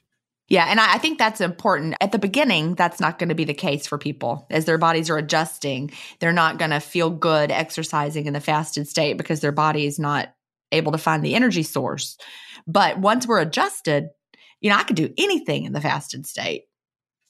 Yeah. And I, I think that's important. At the beginning, that's not going to be the case for people as their bodies are adjusting. They're not going to feel good exercising in the fasted state because their body is not able to find the energy source. But once we're adjusted, you know, I could do anything in the fasted state.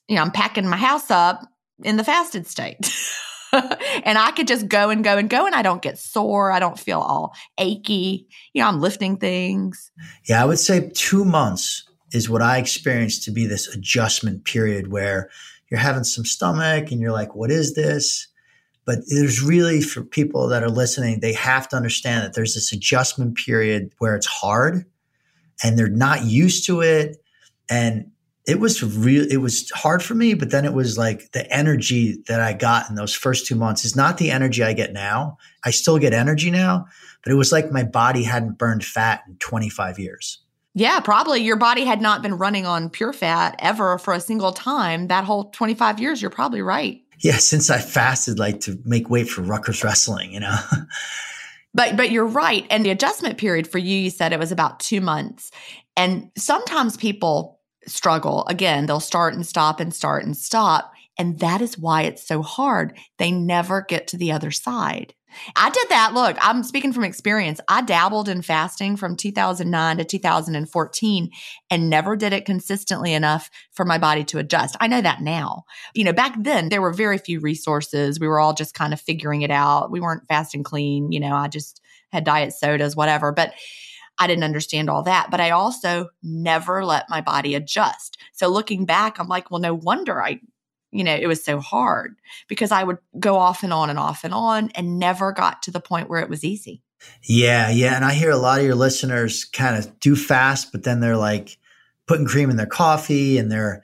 You know, I'm packing my house up in the fasted state. and I could just go and go and go and I don't get sore. I don't feel all achy. You know, I'm lifting things. Yeah, I would say two months is what I experienced to be this adjustment period where you're having some stomach and you're like, what is this? But there's really, for people that are listening, they have to understand that there's this adjustment period where it's hard and they're not used to it. And it was real, it was hard for me, but then it was like the energy that I got in those first two months is not the energy I get now. I still get energy now, but it was like my body hadn't burned fat in 25 years. Yeah, probably your body had not been running on pure fat ever for a single time that whole 25 years. You're probably right. Yeah, since I fasted like to make weight for Rutgers wrestling, you know. but but you're right. And the adjustment period for you, you said it was about 2 months. And sometimes people struggle. Again, they'll start and stop and start and stop. And that is why it's so hard. They never get to the other side. I did that. Look, I'm speaking from experience. I dabbled in fasting from 2009 to 2014 and never did it consistently enough for my body to adjust. I know that now. You know, back then there were very few resources. We were all just kind of figuring it out. We weren't fasting clean. You know, I just had diet sodas, whatever. But I didn't understand all that, but I also never let my body adjust. So looking back, I'm like, well, no wonder I, you know, it was so hard because I would go off and on and off and on and never got to the point where it was easy. Yeah, yeah. And I hear a lot of your listeners kind of do fast, but then they're like putting cream in their coffee and they're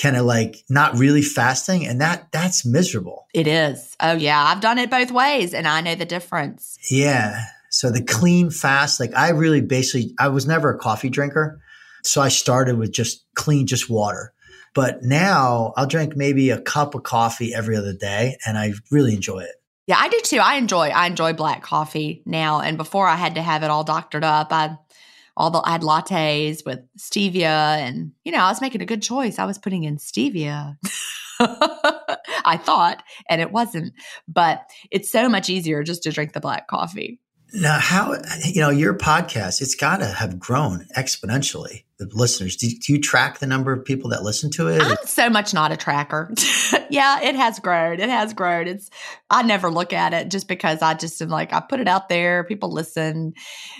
kind of like not really fasting and that that's miserable. It is. Oh yeah, I've done it both ways and I know the difference. Yeah. So the clean fast, like I really basically, I was never a coffee drinker. So I started with just clean, just water. But now I'll drink maybe a cup of coffee every other day and I really enjoy it. Yeah, I do too. I enjoy I enjoy black coffee now. And before I had to have it all doctored up. I all the I had lattes with stevia and you know, I was making a good choice. I was putting in stevia. I thought, and it wasn't. But it's so much easier just to drink the black coffee. Now, how, you know, your podcast, it's got to have grown exponentially. The listeners, do, do, you track the number of people that listen to it? I'm so much not a tracker. yeah, it has grown. It has grown. It's, I never look at it just because I just am like, I put it out there, people listen.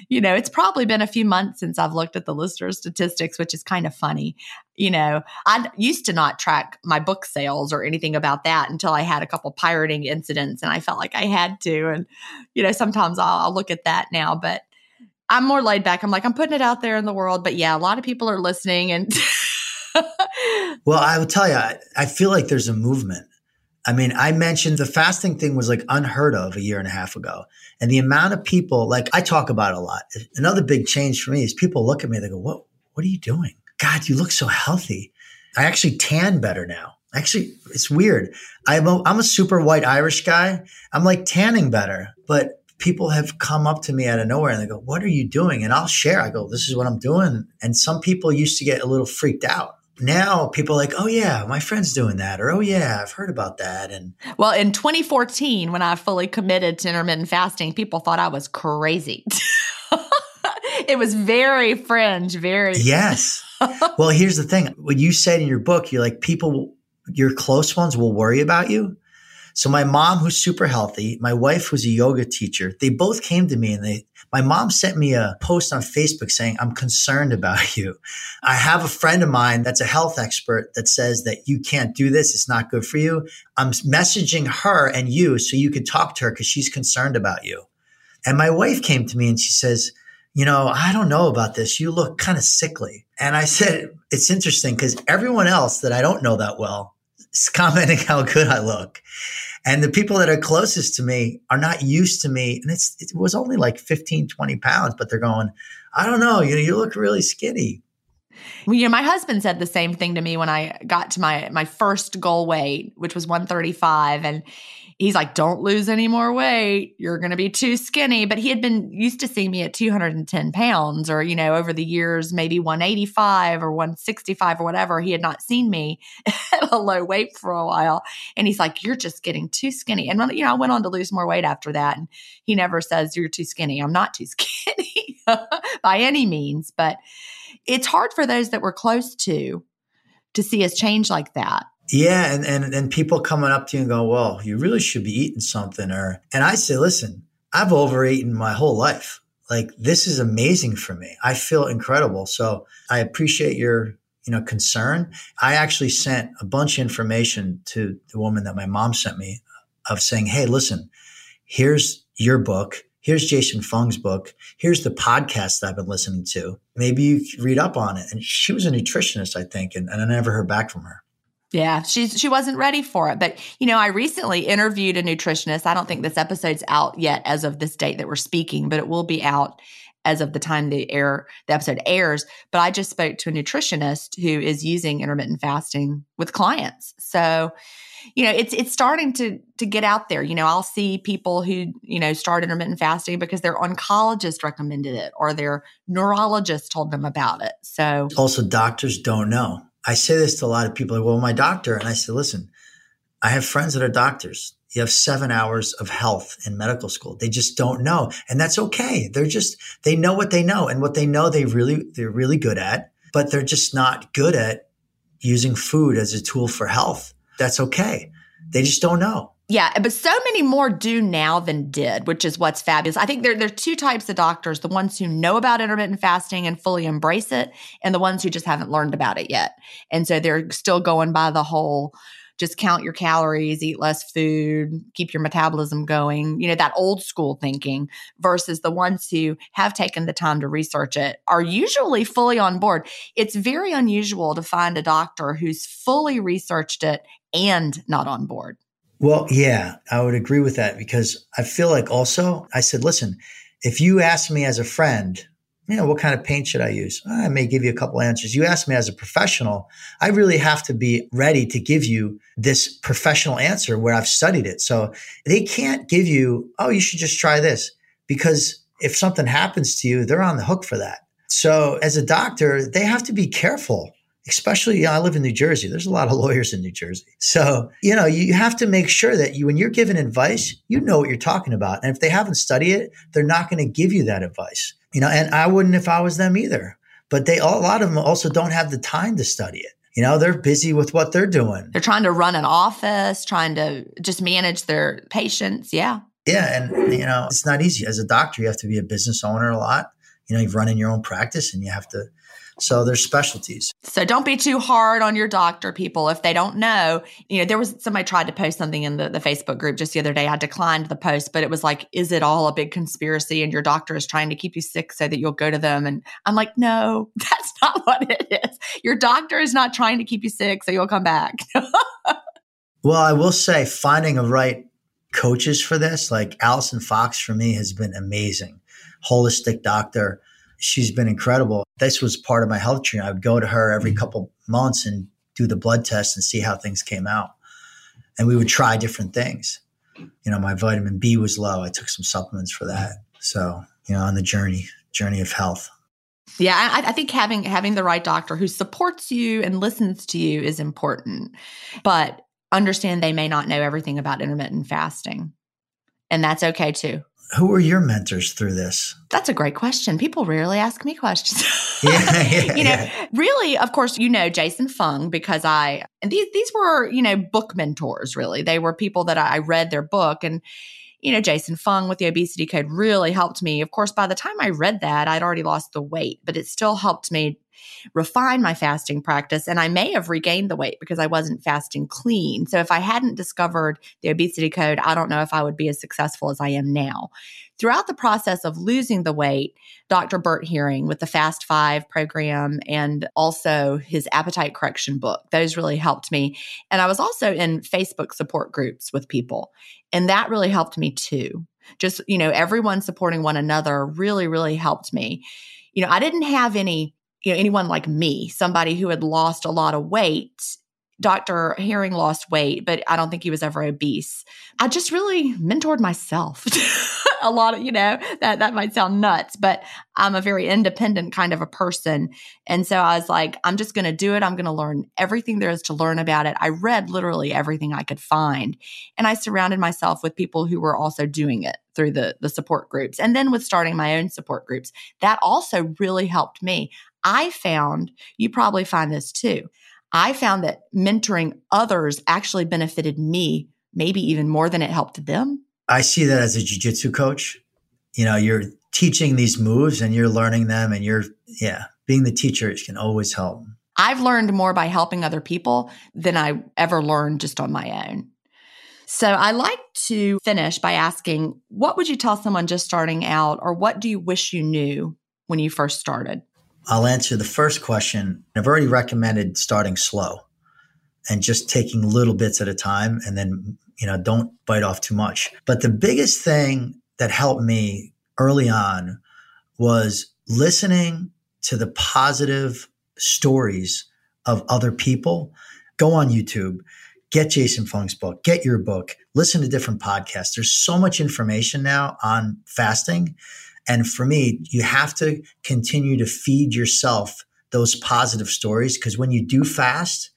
You know, it's probably been a few months since I've looked at the listener statistics, which is kind of funny you know, I used to not track my book sales or anything about that until I had a couple pirating incidents and I felt like I had to. And, you know, sometimes I'll, I'll look at that now, but I'm more laid back. I'm like, I'm putting it out there in the world. But yeah, a lot of people are listening. And well, I will tell you, I, I feel like there's a movement. I mean, I mentioned the fasting thing was like unheard of a year and a half ago. And the amount of people, like I talk about a lot. Another big change for me is people look at me, they go, What what are you doing? God, you look so healthy. I actually tan better now. Actually, it's weird. I'm a, I'm a super white Irish guy. I'm like tanning better, but people have come up to me out of nowhere and they go, What are you doing? And I'll share. I go, This is what I'm doing. And some people used to get a little freaked out. Now people are like, Oh, yeah, my friend's doing that. Or, Oh, yeah, I've heard about that. And well, in 2014, when I fully committed to intermittent fasting, people thought I was crazy. it was very fringe, very. Yes. well, here's the thing. What you said in your book, you're like, people, your close ones will worry about you. So my mom, who's super healthy, my wife, who's a yoga teacher, they both came to me and they, my mom sent me a post on Facebook saying, I'm concerned about you. I have a friend of mine that's a health expert that says that you can't do this. It's not good for you. I'm messaging her and you so you could talk to her because she's concerned about you. And my wife came to me and she says, you know, I don't know about this. You look kind of sickly. And I said, it's interesting because everyone else that I don't know that well commenting how good I look. And the people that are closest to me are not used to me. And it's, it was only like 15, 20 pounds, but they're going, I don't know, you know, you look really skinny. You know, my husband said the same thing to me when I got to my my first goal weight, which was 135. And he's like, don't lose any more weight. You're going to be too skinny. But he had been used to seeing me at 210 pounds or, you know, over the years, maybe 185 or 165 or whatever. He had not seen me at a low weight for a while. And he's like, you're just getting too skinny. And, you know, I went on to lose more weight after that. And he never says, you're too skinny. I'm not too skinny by any means. But it's hard for those that we're close to to see us change like that. Yeah, and, and and people coming up to you and go, "Well, you really should be eating something," or and I say, "Listen, I've overeaten my whole life. Like this is amazing for me. I feel incredible. So I appreciate your you know concern. I actually sent a bunch of information to the woman that my mom sent me of saying, "Hey, listen, here's your book." Here's Jason Fung's book. Here's the podcast that I've been listening to. Maybe you read up on it. And she was a nutritionist, I think, and, and I never heard back from her. Yeah, she's she wasn't ready for it. But you know, I recently interviewed a nutritionist. I don't think this episode's out yet as of this date that we're speaking, but it will be out as of the time the air the episode airs. But I just spoke to a nutritionist who is using intermittent fasting with clients. So, you know, it's it's starting to to get out there. You know, I'll see people who, you know, start intermittent fasting because their oncologist recommended it or their neurologist told them about it. So also doctors don't know I say this to a lot of people. Like, well, my doctor, and I say, listen, I have friends that are doctors. You have seven hours of health in medical school. They just don't know, and that's okay. They're just they know what they know, and what they know they really they're really good at, but they're just not good at using food as a tool for health. That's okay. They just don't know. Yeah, but so many more do now than did, which is what's fabulous. I think there, there are two types of doctors the ones who know about intermittent fasting and fully embrace it, and the ones who just haven't learned about it yet. And so they're still going by the whole just count your calories, eat less food, keep your metabolism going, you know, that old school thinking versus the ones who have taken the time to research it are usually fully on board. It's very unusual to find a doctor who's fully researched it and not on board. Well, yeah, I would agree with that because I feel like also I said, listen, if you ask me as a friend, you know, what kind of paint should I use? Ah, I may give you a couple answers. You ask me as a professional, I really have to be ready to give you this professional answer where I've studied it. So they can't give you, oh, you should just try this because if something happens to you, they're on the hook for that. So as a doctor, they have to be careful especially you know, I live in New Jersey. There's a lot of lawyers in New Jersey. So, you know, you have to make sure that you, when you're giving advice, you know what you're talking about. And if they haven't studied it, they're not going to give you that advice. You know, and I wouldn't if I was them either. But they, a lot of them also don't have the time to study it. You know, they're busy with what they're doing. They're trying to run an office, trying to just manage their patients. Yeah. Yeah. And, you know, it's not easy. As a doctor, you have to be a business owner a lot. You know, you've run in your own practice and you have to so there's specialties. So don't be too hard on your doctor, people. If they don't know, you know, there was somebody tried to post something in the, the Facebook group just the other day. I declined the post, but it was like, is it all a big conspiracy and your doctor is trying to keep you sick so that you'll go to them? And I'm like, no, that's not what it is. Your doctor is not trying to keep you sick so you'll come back. well, I will say finding a right coaches for this, like Allison Fox for me has been amazing. Holistic doctor she's been incredible. This was part of my health journey. I would go to her every mm-hmm. couple months and do the blood test and see how things came out. And we would try different things. You know, my vitamin B was low. I took some supplements for that. So, you know, on the journey, journey of health. Yeah, I, I, think having having the right doctor who supports you and listens to you is important. But understand they may not know everything about intermittent fasting. And that's okay too who were your mentors through this? That's a great question. People rarely ask me questions. yeah, yeah, you know, yeah. really, of course, you know Jason Fung because I and these these were you know book mentors. Really, they were people that I read their book and. You know, Jason Fung with the obesity code really helped me. Of course, by the time I read that, I'd already lost the weight, but it still helped me refine my fasting practice. And I may have regained the weight because I wasn't fasting clean. So if I hadn't discovered the obesity code, I don't know if I would be as successful as I am now. throughout the process of losing the weight, Dr. Bert Herring with the Fast Five program and also his appetite correction book, those really helped me. And I was also in Facebook support groups with people, and that really helped me too. Just, you know, everyone supporting one another really, really helped me. You know, I didn't have any, you know, anyone like me, somebody who had lost a lot of weight Dr. Herring lost weight, but I don't think he was ever obese. I just really mentored myself. a lot of, you know, that that might sound nuts, but I'm a very independent kind of a person. And so I was like, I'm just going to do it. I'm going to learn everything there is to learn about it. I read literally everything I could find. And I surrounded myself with people who were also doing it through the the support groups. And then with starting my own support groups, that also really helped me. I found, you probably find this too. I found that mentoring others actually benefited me, maybe even more than it helped them. I see that as a jujitsu coach. You know, you're teaching these moves and you're learning them, and you're, yeah, being the teacher can always help. I've learned more by helping other people than I ever learned just on my own. So I like to finish by asking, what would you tell someone just starting out, or what do you wish you knew when you first started? I'll answer the first question. I've already recommended starting slow and just taking little bits at a time and then, you know, don't bite off too much. But the biggest thing that helped me early on was listening to the positive stories of other people. Go on YouTube, get Jason Fung's book, get your book, listen to different podcasts. There's so much information now on fasting and for me, you have to continue to feed yourself those positive stories because when you do fast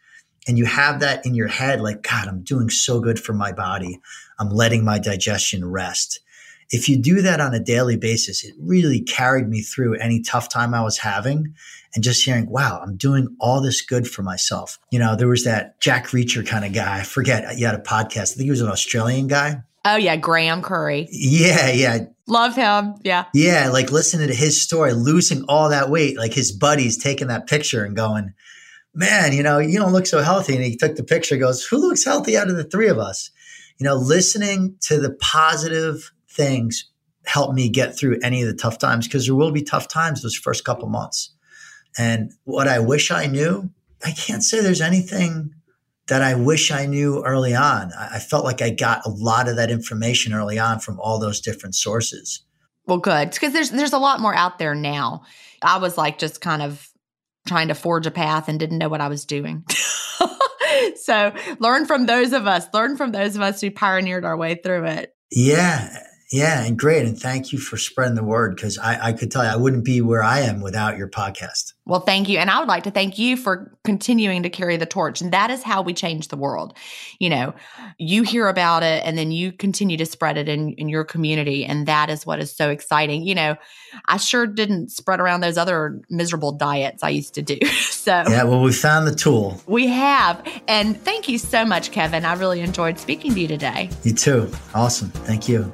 and you have that in your head, like, God, I'm doing so good for my body, I'm letting my digestion rest. If you do that on a daily basis, it really carried me through any tough time I was having and just hearing, wow, I'm doing all this good for myself. You know, there was that Jack Reacher kind of guy. I forget, he had a podcast. I think he was an Australian guy. Oh, yeah, Graham Curry. Yeah, yeah. Love him. Yeah. Yeah. Like listening to his story, losing all that weight, like his buddies taking that picture and going, man, you know, you don't look so healthy. And he took the picture, goes, who looks healthy out of the three of us? You know, listening to the positive things helped me get through any of the tough times because there will be tough times those first couple months. And what I wish I knew, I can't say there's anything that I wish I knew early on. I felt like I got a lot of that information early on from all those different sources. Well, good because there's there's a lot more out there now. I was like just kind of trying to forge a path and didn't know what I was doing. so learn from those of us. Learn from those of us who pioneered our way through it. Yeah, yeah, and great. And thank you for spreading the word because I, I, could tell you I wouldn't be where I am without your podcast. Well, thank you. And I would like to thank you for continuing to carry the torch. And that is how we change the world. You know, you hear about it and then you continue to spread it in, in your community. And that is what is so exciting. You know, I sure didn't spread around those other miserable diets I used to do. so, yeah, well, we found the tool. We have. And thank you so much, Kevin. I really enjoyed speaking to you today. You too. Awesome. Thank you.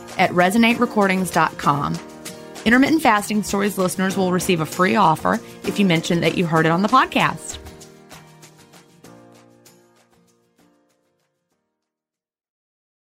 at resonaterecordings.com. Intermittent Fasting Stories listeners will receive a free offer if you mention that you heard it on the podcast.